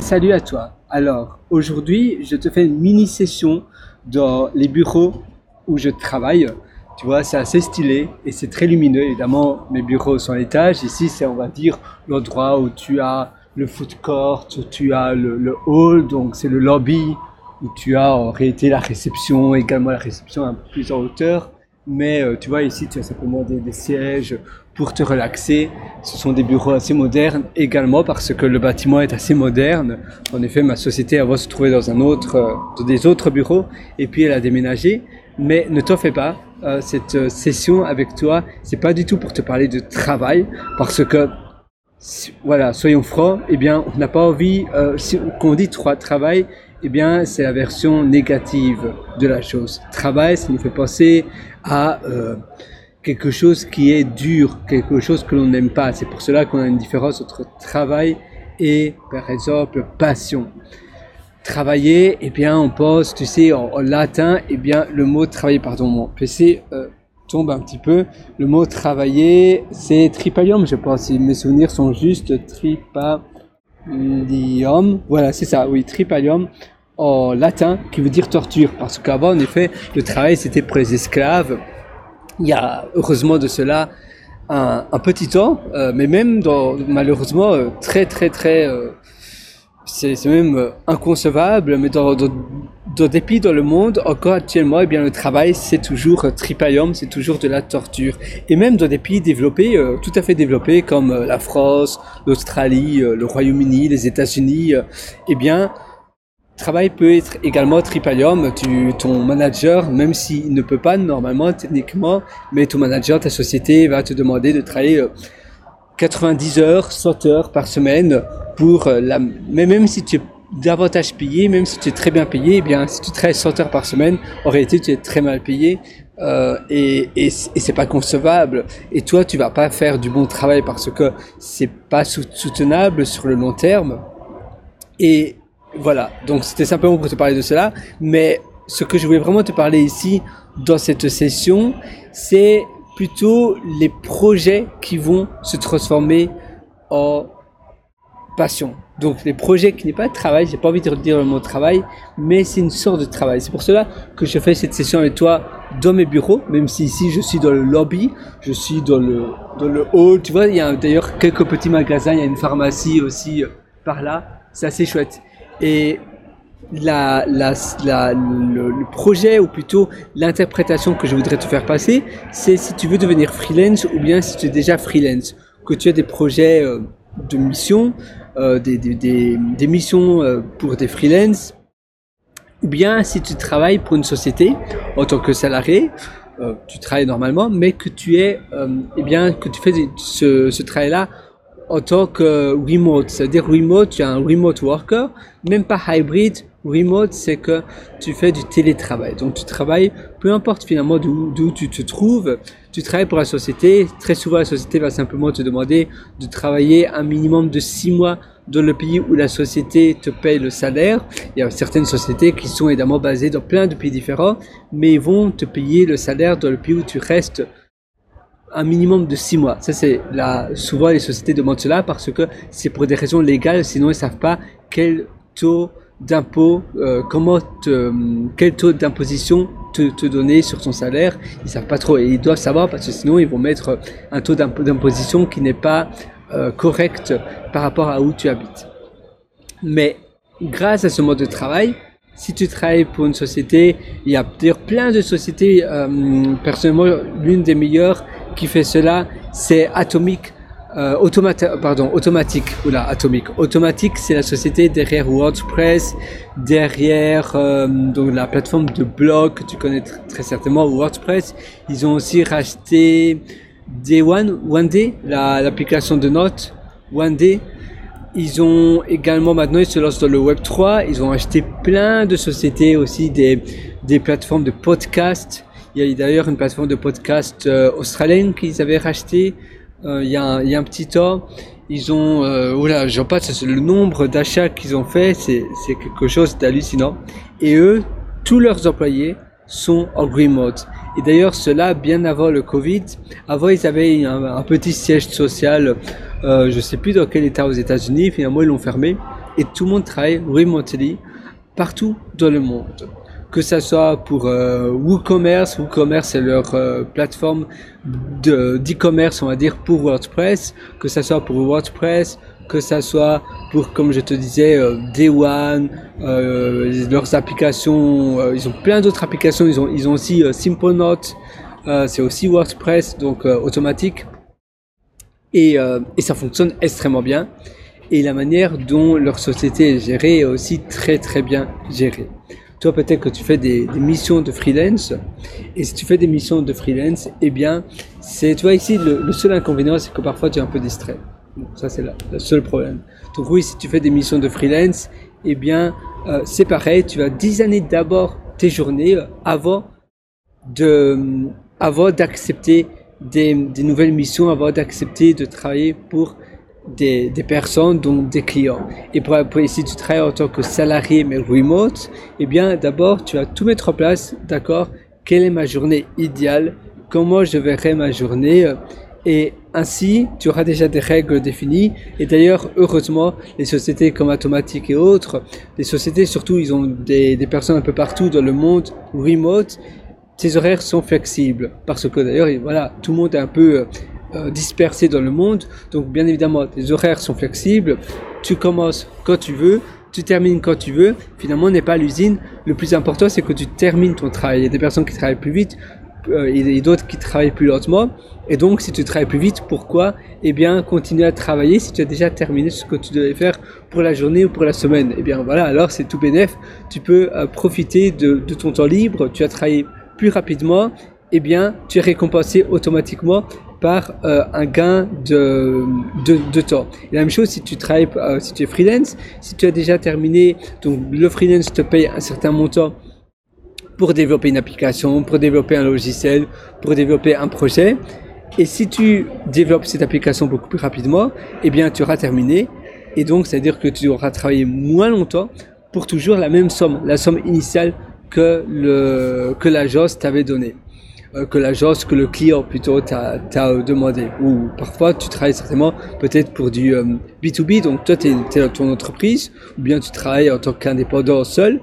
Salut à toi. Alors, aujourd'hui, je te fais une mini session dans les bureaux où je travaille. Tu vois, c'est assez stylé et c'est très lumineux. Évidemment, mes bureaux sont à l'étage. Ici, c'est, on va dire, l'endroit où tu as le food court, où tu as le, hall, donc c'est le lobby, où tu as en réalité la réception, également la réception un peu plus en hauteur. Mais euh, tu vois, ici, tu as simplement des, sièges pour te relaxer. Ce sont des bureaux assez modernes également parce que le bâtiment est assez moderne. En effet, ma société avant se trouvait dans un autre, euh, dans des autres bureaux et puis elle a déménagé. Mais ne t'en fais pas, euh, cette session avec toi, c'est pas du tout pour te parler de travail parce que voilà, soyons francs, eh bien, on n'a pas envie, euh, si, qu'on dit travail, eh bien, c'est la version négative de la chose. Travail, ça nous fait penser à euh, quelque chose qui est dur, quelque chose que l'on n'aime pas. C'est pour cela qu'on a une différence entre travail et, par exemple, passion. Travailler, eh bien, on pense, tu sais, en, latin, eh bien, le mot travailler, pardon, mon PC euh, tombe un petit peu. Le mot travailler, c'est tripalium, je pense, si mes souvenirs sont justes, tripalium. Voilà, c'est ça, oui, tripalium en latin qui veut dire torture. Parce qu'avant, en effet, le travail c'était pour les esclaves. Il y a heureusement de cela un, petit temps, euh, mais même dans, malheureusement euh, très très très, euh, c'est même inconcevable, mais dans, dans, dans, des pays dans le monde, encore actuellement, eh bien le travail c'est toujours tripalium, c'est toujours de la torture. Et même dans des pays développés, tout à fait développés comme la France, l'Australie, le Royaume-Uni, les États-Unis, eh bien travail peut être également tripalium. Tu, ton manager, même s'il ne peut pas normalement, techniquement, mais ton manager, ta société va te demander de travailler 90 euh, heures, 100 heures par semaine pour euh, la, mais même si tu es davantage payé, même si tu es très bien payé, eh bien, si tu travailles 100 heures par semaine, en réalité, tu es très mal payé. Euh, et, et, et c'est pas concevable. Et toi, tu vas pas faire du bon travail parce que c'est pas soutenable sur le long terme. Et voilà, donc c'était simplement pour te parler de cela, mais ce que je voulais vraiment te parler ici dans cette session, c'est plutôt les projets qui vont se transformer en passion. Donc les projets qui n'est pas de travail, j'ai pas envie de dire le mot travail, mais c'est une sorte de travail. C'est pour cela que je fais cette session avec toi dans mes bureaux, même si ici je suis dans le lobby, je suis dans le dans le hall. Tu vois, il y a d'ailleurs quelques petits magasins, il y a une pharmacie aussi euh, par là. C'est assez chouette. Et le, projet, ou plutôt l'interprétation que je voudrais te faire passer, c'est si tu veux devenir freelance ou bien si tu es déjà freelance, que tu as des projets euh, de mission, euh, des, missions euh, pour des freelance, ou bien si tu travailles pour une société en tant que salarié, tu travailles normalement, mais que tu es, eh bien, que tu fais ce travail-là en tant que remote. C'est-à-dire remote, tu es un remote worker, même pas hybrid. Remote, c'est que tu fais du télétravail. Donc tu travailles, peu importe finalement d'où tu te trouves, tu travailles pour la société. Très souvent, la société va simplement te demander de travailler un minimum de six mois dans le pays où la société te paye le salaire. Il y a certaines sociétés qui sont évidemment basées dans plein de pays différents, mais ils vont te payer le salaire dans le pays où tu restes un minimum de six mois. Ça, c'est là, souvent les sociétés demandent cela parce que c'est pour des raisons légales, sinon ils savent pas quel taux d'impôt, euh, comment te, quel taux d'imposition te, donner sur ton salaire. Ils savent pas trop et ils doivent savoir parce que sinon ils vont mettre un taux d'imposition qui n'est pas euh, correct par rapport à où tu habites. Mais grâce à ce mode de travail, si tu travailles pour une société, il y a plein de sociétés, euh, personnellement, l'une des meilleures qui fait cela, c'est Atomic, euh, pardon, Automatique, oula, Atomic. Automatique, c'est la société derrière WordPress, derrière euh, donc la plateforme de blog que tu connais très certainement, WordPress. Ils ont aussi racheté Day One, One Day, l'application de notes, One Day. Ils ont également maintenant, ils se lancent dans le Web 3. Ils ont acheté plein de sociétés aussi, des, des plateformes de podcast. Il y a d'ailleurs une plateforme de podcast euh, australienne qu'ils avaient racheté euh, il, y a un, petit temps. Ils ont, euh, oula, j'en passe, le nombre d'achats qu'ils ont fait, c'est, quelque chose d'hallucinant. Et eux, tous leurs employés sont en remote. Et d'ailleurs, cela bien avant le Covid. Avant, ils avaient un, un petit siège social, euh, je sais plus dans quel état aux États-Unis. Finalement, ils l'ont fermé. et tout le monde travaille remotely partout dans le monde. Que ça soit pour euh, WooCommerce, WooCommerce c'est leur euh, plateforme d'e-commerce, on va dire, pour WordPress, que ça soit pour WordPress, que ça soit pour, comme je te disais, euh, Day One, euh, leurs applications, ils ont plein d'autres applications, ils ont, ils ont aussi Simple Note, c'est aussi WordPress, donc automatique, et ça fonctionne extrêmement bien. Et la manière dont leur société est gérée est aussi très très bien gérée. Toi, peut-être que tu fais des, missions de freelance. Et si tu fais des missions de freelance, eh bien, c'est, tu vois, ici, le, seul inconvénient, c'est que parfois tu es un peu distrait ça, c'est le seul problème. Donc oui, si tu fais des missions de freelance, eh bien, euh, c'est pareil. Tu vas designer d'abord tes journées euh, avant de, avant d'accepter des, des, nouvelles missions, avant d'accepter de travailler pour des, personnes, donc des clients. Et pour, si tu travailles en tant que salarié mais remote, eh bien, d'abord, tu vas tout mettre en place, d'accord? Quelle est ma journée idéale? Comment je verrai ma journée? Et ainsi, tu auras déjà des règles définies. Et d'ailleurs, heureusement, les sociétés comme Automatic et autres, les sociétés surtout, ils ont des, des personnes un peu partout dans le monde remote. Tes horaires sont flexibles parce que d'ailleurs, voilà, tout le monde est un peu euh, dispersé dans le monde. Donc, bien évidemment, tes horaires sont flexibles. Tu commences quand tu veux, tu termines quand tu veux. Finalement, n'est pas l'usine. Le plus important, c'est que tu termines ton travail. Il y a des personnes qui travaillent plus vite euh, et d'autres qui travaillent plus lentement. Et donc, si tu travailles plus vite, pourquoi? Eh bien, continuer à travailler si tu as déjà terminé ce que tu devais faire pour la journée ou pour la semaine. Eh bien, voilà, alors c'est tout bénef. Tu peux euh, profiter de, de, ton temps libre, tu as travaillé plus rapidement, eh bien, tu es récompensé automatiquement par euh, un gain de, de, temps. Et la même chose si tu travailles, euh, si tu es freelance, si tu as déjà terminé, donc le freelance te paye un certain montant pour développer une application, pour développer un logiciel, pour développer un projet. Et si tu développes cette application beaucoup plus rapidement, eh bien, tu auras terminé. Et donc, c'est-à-dire que tu auras travaillé moins longtemps pour toujours la même somme, la somme initiale que le, que l'agence t'avait donnée. Euh, que l'agence, que le client plutôt t'a, t'a demandé. Ou parfois, tu travailles certainement peut-être pour du euh, B2B, donc toi, tu es dans ton entreprise, ou bien tu travailles en tant qu'indépendant seul,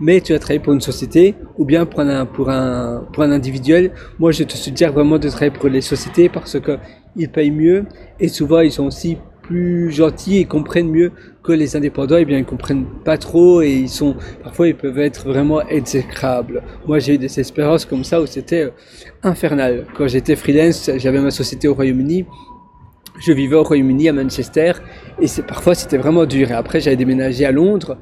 mais tu as travaillé pour une société ou bien pour un, pour un, pour un individuel. Moi, je te suggère vraiment de travailler pour les sociétés parce que ils payent mieux et souvent ils sont aussi plus gentils et comprennent mieux que les indépendants. Et eh bien, ils comprennent pas trop et ils sont, parfois, ils peuvent être vraiment exécrables. Moi, j'ai eu des expériences comme ça où c'était euh, infernal. Quand j'étais freelance, j'avais ma société au Royaume-Uni je vivais au Royaume-Uni à Manchester et c'est parfois c'était vraiment dur. Et après j'avais déménagé à Londres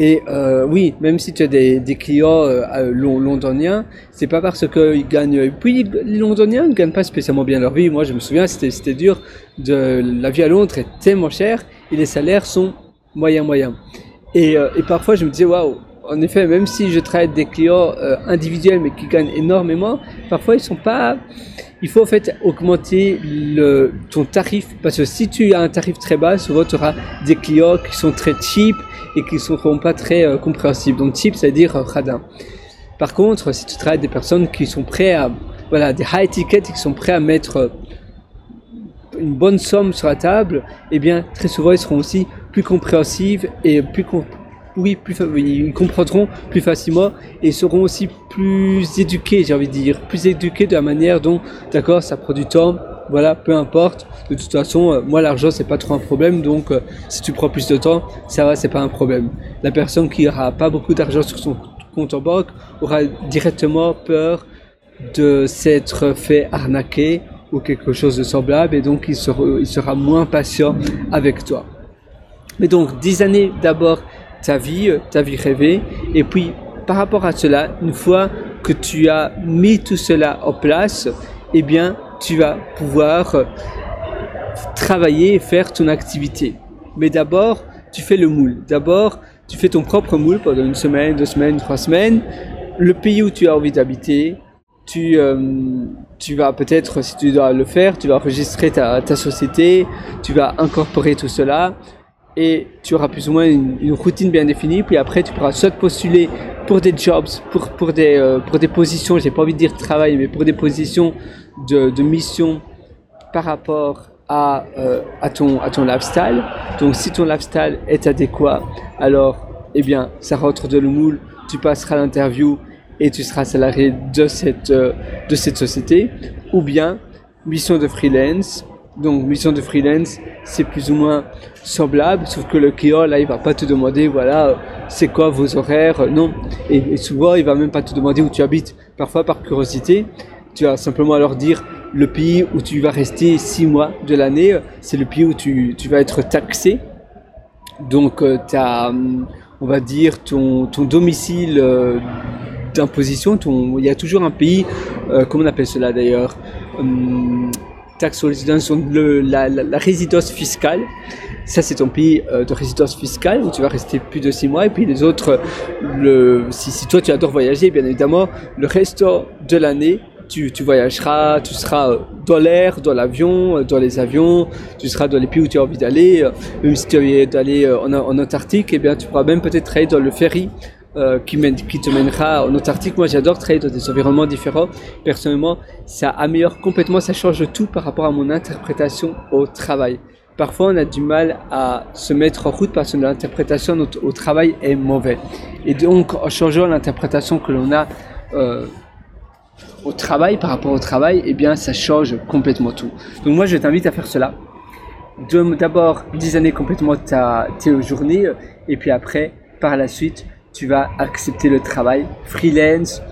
et euh, oui, même si tu as des, clients euh, londoniens, c'est pas parce qu'ils gagnent. Puis les Londoniens ne gagnent pas spécialement bien leur vie. Moi, je me souviens, c'était dur. La vie à Londres est tellement chère et les salaires sont moyens moyens. Et, euh, parfois, je me disais waouh. En effet, même si je traite des clients euh, individuels mais qui gagnent énormément, parfois ils sont pas il faut en fait augmenter ton tarif parce que si tu as un tarif très bas, souvent tu auras des clients qui sont très cheap qui ne seront pas très euh, compréhensibles. Donc cheap, c'est-à-dire euh, radin. Par contre, si tu travailles des personnes qui sont prêtes à, voilà, des high tickets qui sont prêts à mettre euh, une bonne somme sur la table, eh bien, très souvent, ils seront aussi plus compréhensives et plus, oui, plus, ils comprendront plus facilement et seront aussi plus éduqués, j'ai envie de dire, plus éduqués de la manière dont, d'accord, ça prend du temps, voilà, peu importe. De toute façon, euh, moi, l'argent, c'est pas trop un problème, donc euh, si tu prends plus de temps, ça va, c'est pas un problème. La personne qui aura pas beaucoup d'argent sur son compte en banque aura directement peur de s'être fait arnaquer ou quelque chose de semblable et donc il sera, il sera moins patient avec toi. Mais donc, 10 années d'abord ta vie, euh, ta vie rêvée. Et puis, par rapport à cela, une fois que tu as mis tout cela en place, eh bien, tu vas pouvoir travailler et faire ton activité. Mais d'abord, tu fais le moule. D'abord, tu fais ton propre moule pendant une semaine, deux semaines, trois semaines. Le pays où tu as envie d'habiter, tu, euh, tu vas peut-être, si tu dois le faire, tu vas enregistrer ta société, tu vas incorporer tout cela, et tu auras plus ou moins une, routine bien définie. Puis après, tu pourras soit postuler pour des jobs, pour, pour, des, euh, pour des positions, j'ai pas envie de dire travail, mais pour des positions de, de mission par rapport à, euh, à, ton, à ton lifestyle. Donc si ton lifestyle est adéquat, alors eh bien ça rentre de le moule, tu passeras l'interview et tu seras salarié de cette, euh, de cette société. Ou bien mission de freelance. Donc mission de freelance, c'est plus ou moins semblable, sauf que le client là, il va pas te demander voilà, c'est quoi vos horaires, non. Et, souvent, il va même pas te demander où tu habites. Parfois, par curiosité, tu vas simplement leur dire le pays où tu vas rester six mois de l'année, c'est le pays où tu, tu, vas être taxé. Donc, euh, as, on va dire, ton, ton domicile euh, d'imposition, il y a toujours un pays, euh, comment on appelle cela d'ailleurs hum, Taxe sur résidence, le, la, la, la, résidence fiscale. Ça, c'est ton pays euh, de résidence fiscale où tu vas rester plus de six mois. Et puis les autres, le, si, si toi tu adores voyager, bien évidemment, le reste de l'année, tu, tu, voyageras, tu seras dans l'air, dans l'avion, dans les avions, tu seras dans les pays où tu as envie d'aller. Même si tu as envie d'aller en, en, Antarctique, eh bien, tu pourras même peut-être travailler dans le ferry euh, qui, te mènera en Antarctique. Moi, j'adore travailler dans des environnements différents. Personnellement, ça améliore complètement, ça change tout par rapport à mon interprétation au travail. Parfois, on a du mal à se mettre en route parce que l'interprétation au, travail est mauvaise. Et donc, en changeant l'interprétation que l'on a euh, au travail, par rapport au travail, eh bien, ça change complètement tout. Donc moi, je t'invite à faire cela. D'abord, 10 années complètement ta, tes journées, et puis après, par la suite, tu vas accepter le travail. Freelance,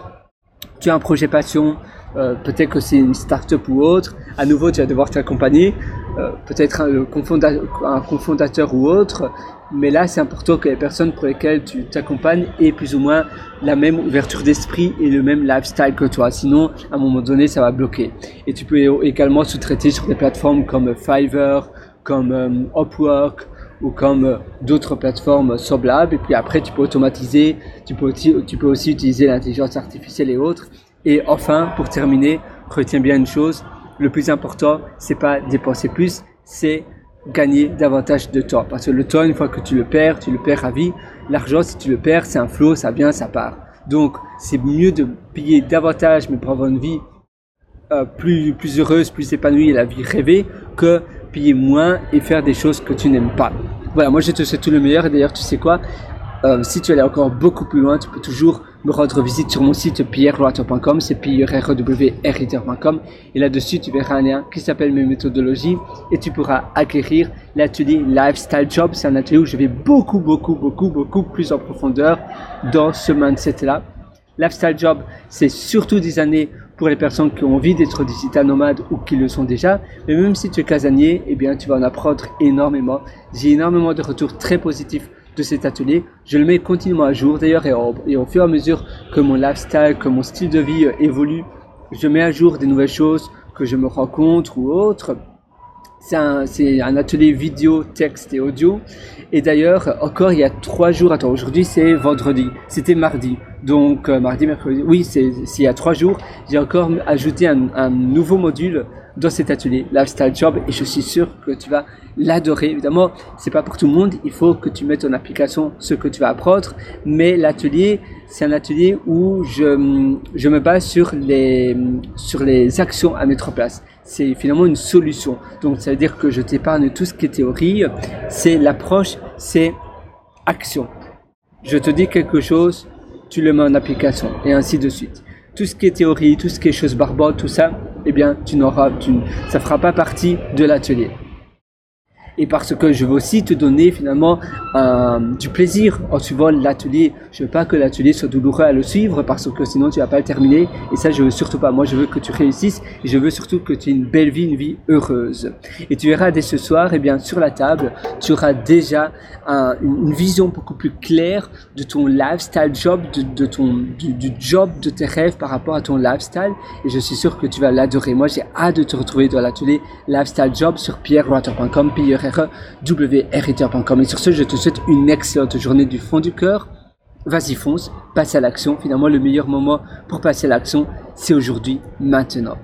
tu as un projet passion, euh, peut-être que c'est une start-up ou autre. À nouveau, tu vas devoir t'accompagner, euh, peut-être un, cofondateur ou autre. Mais là, c'est important que les personnes pour lesquelles tu t'accompagnes aient plus ou moins la même ouverture d'esprit et le même lifestyle que toi. Sinon, à un moment donné, ça va bloquer. Et tu peux également sous-traiter sur des plateformes comme Fiverr, comme euh, Upwork ou comme euh, d'autres plateformes semblables. Et puis après, tu peux automatiser, tu peux tu peux aussi utiliser l'intelligence artificielle et autres. Et enfin, pour terminer, retiens bien une chose. Le plus important, c'est pas dépenser plus, c'est gagner davantage de temps. Parce que le temps, une fois que tu le perds, tu le perds à vie. L'argent, si tu le perds, c'est un flot, ça vient, ça part. Donc, c'est mieux de payer davantage, mais pour avoir une vie euh, plus, plus heureuse, plus épanouie la vie rêvée, que payer moins et faire des choses que tu n'aimes pas. Voilà, moi je te souhaite tout le meilleur. Et d'ailleurs, tu sais quoi euh, Si tu allais encore beaucoup plus loin, tu peux toujours me rendre visite sur mon site pierreroiter.com, c'est p et là-dessus tu verras un lien qui s'appelle mes méthodologies et tu pourras acquérir l'atelier Lifestyle Job. C'est un atelier où je vais beaucoup, beaucoup, beaucoup, beaucoup plus en profondeur dans ce mindset-là. Lifestyle Job, c'est surtout des années pour les personnes qui ont envie d'être digital nomades ou qui le sont déjà. Mais même si tu es casanier, eh bien, tu vas en apprendre énormément. J'ai énormément de retours très positifs de cet atelier. Je le mets continuellement à jour d'ailleurs et, au fur et à mesure que mon lifestyle, que mon style de vie évolue, je mets à jour des nouvelles choses que je me rencontre ou autres. C'est un, un, atelier vidéo, texte et audio. Et d'ailleurs, encore il y a trois jours, attends, aujourd'hui c'est vendredi, c'était mardi. Donc euh, mardi, mercredi, oui, c'est il y a trois jours, j'ai encore ajouté un, nouveau module dans cet atelier, Lifestyle Job, et je suis sûr que tu vas l'adorer. Évidemment, c'est pas pour tout le monde, il faut que tu mettes en application ce que tu vas apprendre, mais l'atelier, c'est un atelier où je, je me base sur les, sur les actions à mettre en place c'est finalement une solution. Donc ça veut dire que je t'épargne tout ce qui est théorie, c'est l'approche, c'est action. Je te dis quelque chose, tu le mets en application et ainsi de suite. Tout ce qui est théorie, tout ce qui est choses barbantes, tout ça, eh bien, tu n'auras, tu, ça fera pas partie de l'atelier et parce que je veux aussi te donner finalement euh, du plaisir en suivant l'atelier. Je veux pas que l'atelier soit douloureux à le suivre parce que sinon tu vas pas le terminer et ça je veux surtout pas. Moi je veux que tu réussisses et je veux surtout que tu aies une belle vie, une vie heureuse. Et tu verras dès ce soir, et eh bien sur la table, tu auras déjà un, une, vision beaucoup plus claire de ton lifestyle job, de, ton du, du, job de tes rêves par rapport à ton lifestyle et je suis sûr que tu vas l'adorer. Moi j'ai hâte de te retrouver dans l'atelier lifestyle job sur pierrewater.com, pierre www.riter.com. Et sur ce, je te souhaite une excellente journée du fond du cœur. Vas-y, fonce, passe à l'action. Finalement, le meilleur moment pour passer à l'action, c'est aujourd'hui, maintenant.